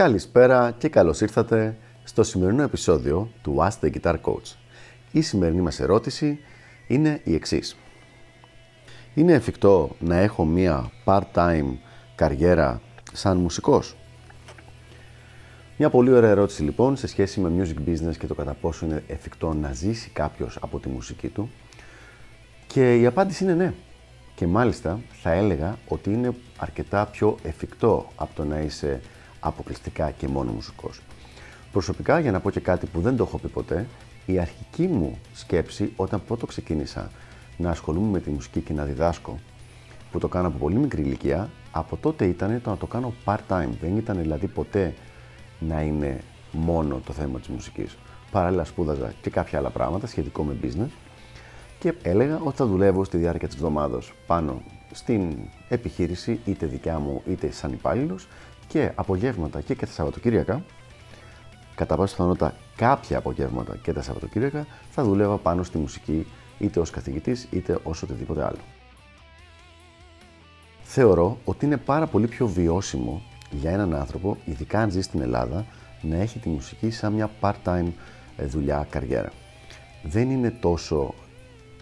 Καλησπέρα και καλώς ήρθατε στο σημερινό επεισόδιο του Ask the Guitar Coach. Η σημερινή μας ερώτηση είναι η εξής. Είναι εφικτό να έχω μία part-time καριέρα σαν μουσικός; Μια πολύ ωραία ερώτηση λοιπόν σε σχέση με music business και το κατά πόσο είναι εφικτό να ζήσει κάποιος από τη μουσική του. Και η απάντηση είναι ναι. Και μάλιστα θα έλεγα ότι είναι αρκετά πιο εφικτό από το να είσαι αποκλειστικά και μόνο μουσικός. Προσωπικά, για να πω και κάτι που δεν το έχω πει ποτέ, η αρχική μου σκέψη όταν πρώτο ξεκίνησα να ασχολούμαι με τη μουσική και να διδάσκω, που το κάνω από πολύ μικρή ηλικία, από τότε ήταν το να το κάνω part-time. Δεν ήταν δηλαδή ποτέ να είναι μόνο το θέμα της μουσικής. Παράλληλα σπούδαζα και κάποια άλλα πράγματα σχετικό με business και έλεγα ότι θα δουλεύω στη διάρκεια της εβδομάδας πάνω στην επιχείρηση, είτε δικιά μου είτε σαν υπάλληλος και απογεύματα και, και τα Σαββατοκύριακα, κατά πάσα πιθανότητα κάποια απογεύματα και τα Σαββατοκύριακα, θα δουλεύα πάνω στη μουσική είτε ως καθηγητής είτε ως οτιδήποτε άλλο. Θεωρώ ότι είναι πάρα πολύ πιο βιώσιμο για έναν άνθρωπο, ειδικά αν ζει στην Ελλάδα, να έχει τη μουσική σαν μια part-time ε, δουλειά, καριέρα. Δεν είναι τόσο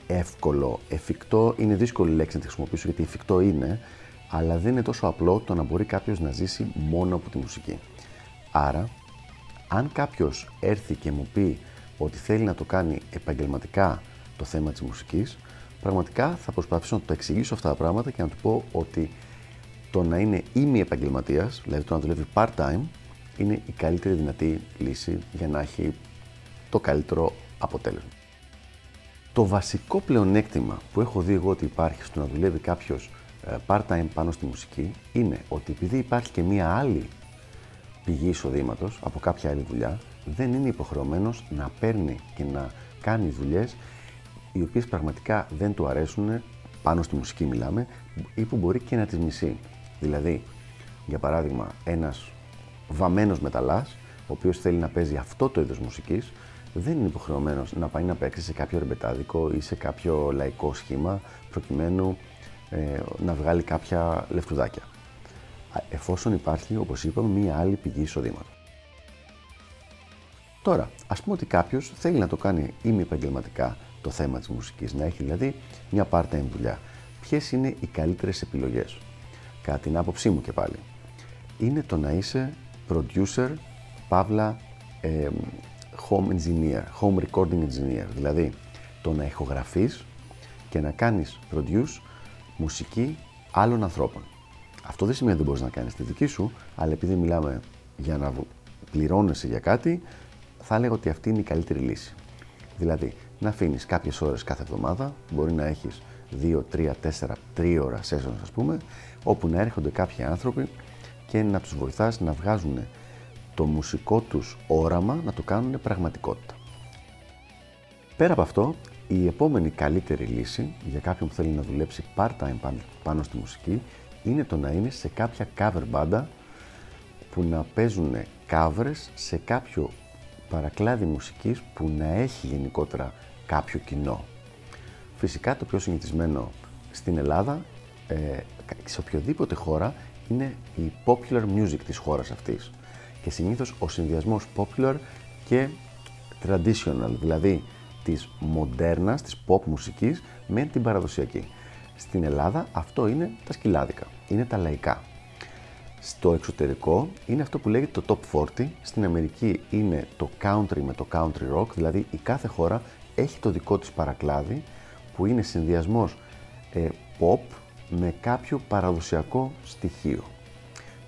εύκολο, εφικτό, είναι δύσκολη λέξη να τη χρησιμοποιήσω γιατί εφικτό είναι, αλλά δεν είναι τόσο απλό το να μπορεί κάποιος να ζήσει μόνο από τη μουσική. Άρα, αν κάποιος έρθει και μου πει ότι θέλει να το κάνει επαγγελματικά το θέμα της μουσικής, πραγματικά θα προσπαθήσω να το εξηγήσω αυτά τα πράγματα και να του πω ότι το να είναι ημι επαγγελματία, δηλαδή το να δουλεύει part-time, είναι η καλύτερη δυνατή λύση για να έχει το καλύτερο αποτέλεσμα. Το βασικό πλεονέκτημα που έχω δει εγώ ότι υπάρχει στο να δουλεύει κάποιος ε, part-time πάνω στη μουσική είναι ότι επειδή υπάρχει και μία άλλη πηγή εισοδήματος από κάποια άλλη δουλειά, δεν είναι υποχρεωμένος να παίρνει και να κάνει δουλειές οι οποίες πραγματικά δεν του αρέσουν, πάνω στη μουσική μιλάμε, ή που μπορεί και να τις μισεί. Δηλαδή, για παράδειγμα, ένας βαμμένος μεταλλάς, ο οποίος θέλει να παίζει αυτό το είδος μουσικής, δεν είναι υποχρεωμένος να πάει να παίξει σε κάποιο ρεμπετάδικο ή σε κάποιο λαϊκό σχήμα, προκειμένου ε, να βγάλει κάποια λεφτουδάκια. Εφόσον υπάρχει, όπως είπαμε, μία άλλη πηγή εισοδήματος. Τώρα, ας πούμε ότι κάποιος θέλει να το κάνει ημι επαγγελματικά το θέμα της μουσικής, να έχει δηλαδή μια part-time δουλειά. Ποιες είναι οι καλύτερες επιλογές, κατά την άποψή μου και πάλι. Είναι το να είσαι producer, παύλα, ε, home engineer, home recording engineer, δηλαδή το να ηχογραφείς και να κάνεις produce μουσική άλλων ανθρώπων. Αυτό δεν σημαίνει ότι δεν μπορείς να κάνεις τη δική σου, αλλά επειδή μιλάμε για να πληρώνεσαι για κάτι, θα έλεγα ότι αυτή είναι η καλύτερη λύση. Δηλαδή, να αφήνεις κάποιες ώρες κάθε εβδομάδα, μπορεί να έχεις 2, 3, 4, 3 ώρα sessions, ας πούμε, όπου να έρχονται κάποιοι άνθρωποι και να τους βοηθάς να βγάζουν το μουσικό τους όραμα να το κάνουν πραγματικότητα. Πέρα από αυτό, η επόμενη καλύτερη λύση για κάποιον που θέλει να δουλέψει part-time πάνω στη μουσική είναι το να είναι σε κάποια cover μπάντα που να παίζουν covers σε κάποιο παρακλάδι μουσικής που να έχει γενικότερα κάποιο κοινό. Φυσικά το πιο συνηθισμένο στην Ελλάδα, ε, σε οποιοδήποτε χώρα, είναι η popular music της χώρας αυτής. Και συνήθως ο συνδυασμός popular και traditional, δηλαδή της μοντέρνας, της pop μουσικής με την παραδοσιακή. Στην Ελλάδα αυτό είναι τα σκυλάδικα, είναι τα λαϊκά. Στο εξωτερικό είναι αυτό που λέγεται το Top 40. Στην Αμερική είναι το country με το country rock, δηλαδή η κάθε χώρα έχει το δικό της παρακλάδι που είναι συνδυασμός ε, pop με κάποιο παραδοσιακό στοιχείο.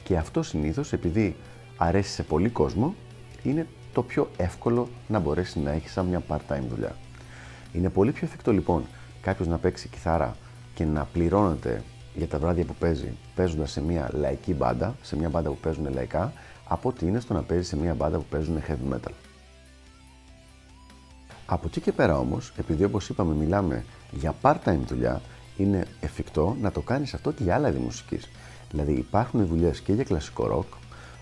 Και αυτό συνήθως επειδή αρέσει σε πολύ κόσμο είναι το πιο εύκολο να μπορέσεις να έχεις σαν μια part-time δουλειά. Είναι πολύ πιο εφικτό λοιπόν κάποιος να παίξει κιθάρα και να πληρώνεται για τα βράδια που παίζει παίζοντας σε μια λαϊκή μπάντα, σε μια μπάντα που παίζουν λαϊκά, από ότι είναι στο να παίζει σε μια μπάντα που παίζουν heavy metal. Από εκεί και πέρα όμως, επειδή όπως είπαμε μιλάμε για part-time δουλειά, είναι εφικτό να το κάνεις αυτό και για άλλα είδη μουσικής. Δηλαδή υπάρχουν δουλειές και για κλασικό rock,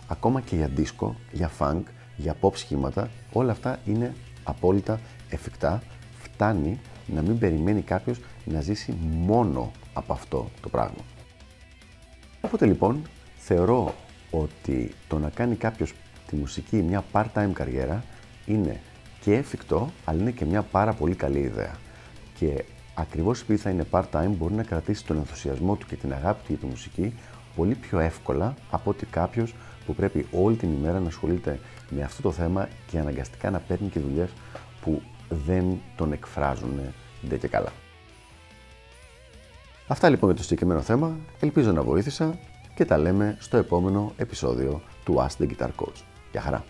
ακόμα και για disco, για funk, για pop σχήματα. Όλα αυτά είναι απόλυτα εφικτά. Φτάνει να μην περιμένει κάποιος να ζήσει μόνο από αυτό το πράγμα. Οπότε λοιπόν θεωρώ ότι το να κάνει κάποιος τη μουσική μια part-time καριέρα είναι και εφικτό, αλλά είναι και μια πάρα πολύ καλή ιδέα. Και ακριβώς επειδή θα είναι part-time, μπορεί να κρατήσει τον ενθουσιασμό του και την αγάπη του για τη μουσική πολύ πιο εύκολα από ότι κάποιος που πρέπει όλη την ημέρα να ασχολείται με αυτό το θέμα και αναγκαστικά να παίρνει και δουλειές που δεν τον εκφράζουν ντε και καλά. Αυτά λοιπόν για το συγκεκριμένο θέμα. Ελπίζω να βοήθησα και τα λέμε στο επόμενο επεισόδιο του Ask the Guitar Coach. Γεια χαρά!